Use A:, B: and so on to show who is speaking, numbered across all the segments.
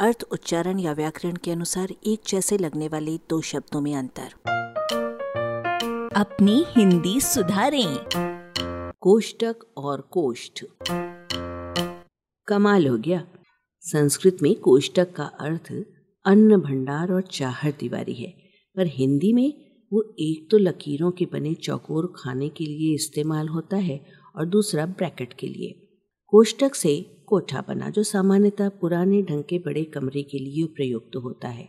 A: अर्थ उच्चारण या व्याकरण के अनुसार एक जैसे लगने वाले दो शब्दों में अंतर।
B: अपनी हिंदी सुधारें।
C: कोष्टक और कोष्ठ। कमाल हो गया। संस्कृत में कोष्टक का अर्थ अन्न भंडार और चाहर दीवारी है। पर हिंदी में वो एक तो लकीरों के बने चौकोर खाने के लिए इस्तेमाल होता है और दूसरा ब्रैकेट के लिए। कोष्टक से कोठा बना, जो सामान्यतः पुराने ढंग के बड़े कमरे के लिए प्रयुक्त होता है।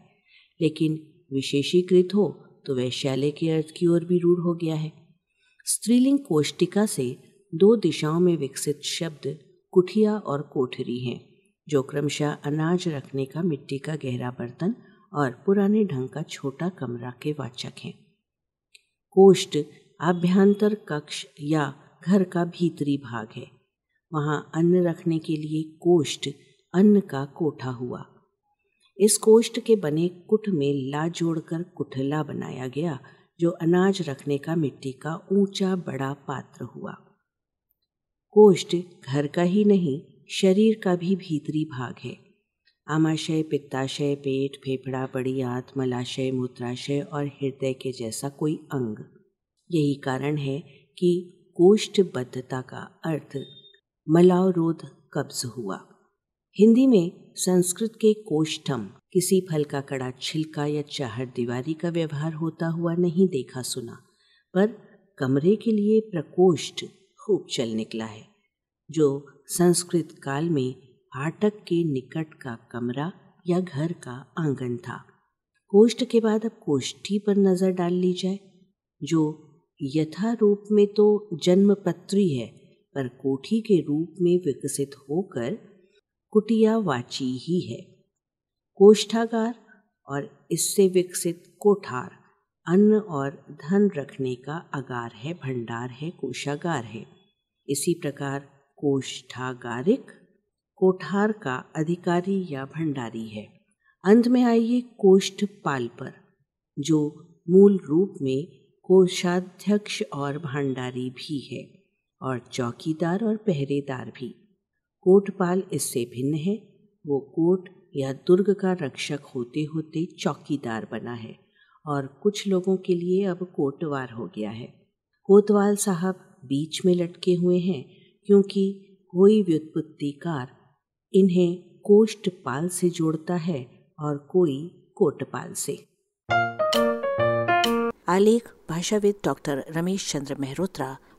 C: लेकिन विशेषीकृत हो तो वैश्यालय के अर्थ की ओर भी रूढ़ हो गया है। स्त्रीलिंग कोष्टिका से दो दिशाओं में विकसित शब्द कुठिया और कोठरी हैं, जो क्रमशः अनाज रखने का मिट्टी का गहरा बर्तन और पुराने ढंग का छोटा कमरा के वाचक हैं। कोष्ठ आभ्यंतर कक्ष या घर का भीतरी भाग है। वहाँ अन्न रखने के लिए कोष्ठ अन्न का कोठा हुआ। इस कोष्ठ के बने कुट में ला जोड़कर कुठला बनाया गया, जो अनाज रखने का मिट्टी का ऊँचा बड़ा पात्र हुआ। कोष्ठ घर का ही नहीं, शरीर का भी भीतरी भाग है। आमाशय, पित्ताशय, पेट, फेफड़ा, बड़ी आंत, मलाशय, मूत्राशय और हृदय के जैसा कोई अंग। यही कारण है कि कोष्ठबद्धता का अर्थ मलावरोध कब्ज हुआ। हिंदी में संस्कृत के कोष्ठम किसी फल का कड़ा छिलका या चाहर दीवारी का व्यवहार होता हुआ नहीं देखा सुना, पर कमरे के लिए प्रकोष्ठ खूब चल निकला है, जो संस्कृत काल में फाटक के निकट का कमरा या घर का आँगन था। कोष्ठ के बाद अब कोष्ठी पर नज़र डाल ली जाए, जो यथा रूप में तो जन्मपत्री है पर कोठी के रूप में विकसित होकर कुटियावाची ही है। कोष्ठागार और इससे विकसित कोठार, अन्न और धन रखने का आगार है, भंडार है, कोषागार है। इसी प्रकार कोष्ठागारिक कोठार का अधिकारी या भंडारी है। अंत में आइए कोष्ठपाल पर, जो मूल रूप में कोषाध्यक्ष और भंडारी भी है। और चौकीदार और पहरेदार भी। कोटपाल इससे भिन्न है। वो कोट या दुर्ग का रक्षक होते होते चौकीदार बना है और कुछ लोगों के लिए अब कोटवार हो गया है। कोतवाल साहब बीच में लटके हुए हैं क्योंकि कोई व्युत्पत्तिकार इन्हें कोष्टपाल से जोड़ता है और कोई कोटपाल से।
A: आलेख, भाषाविद डॉक्टर रमेश चंद्र मेहरोत्रा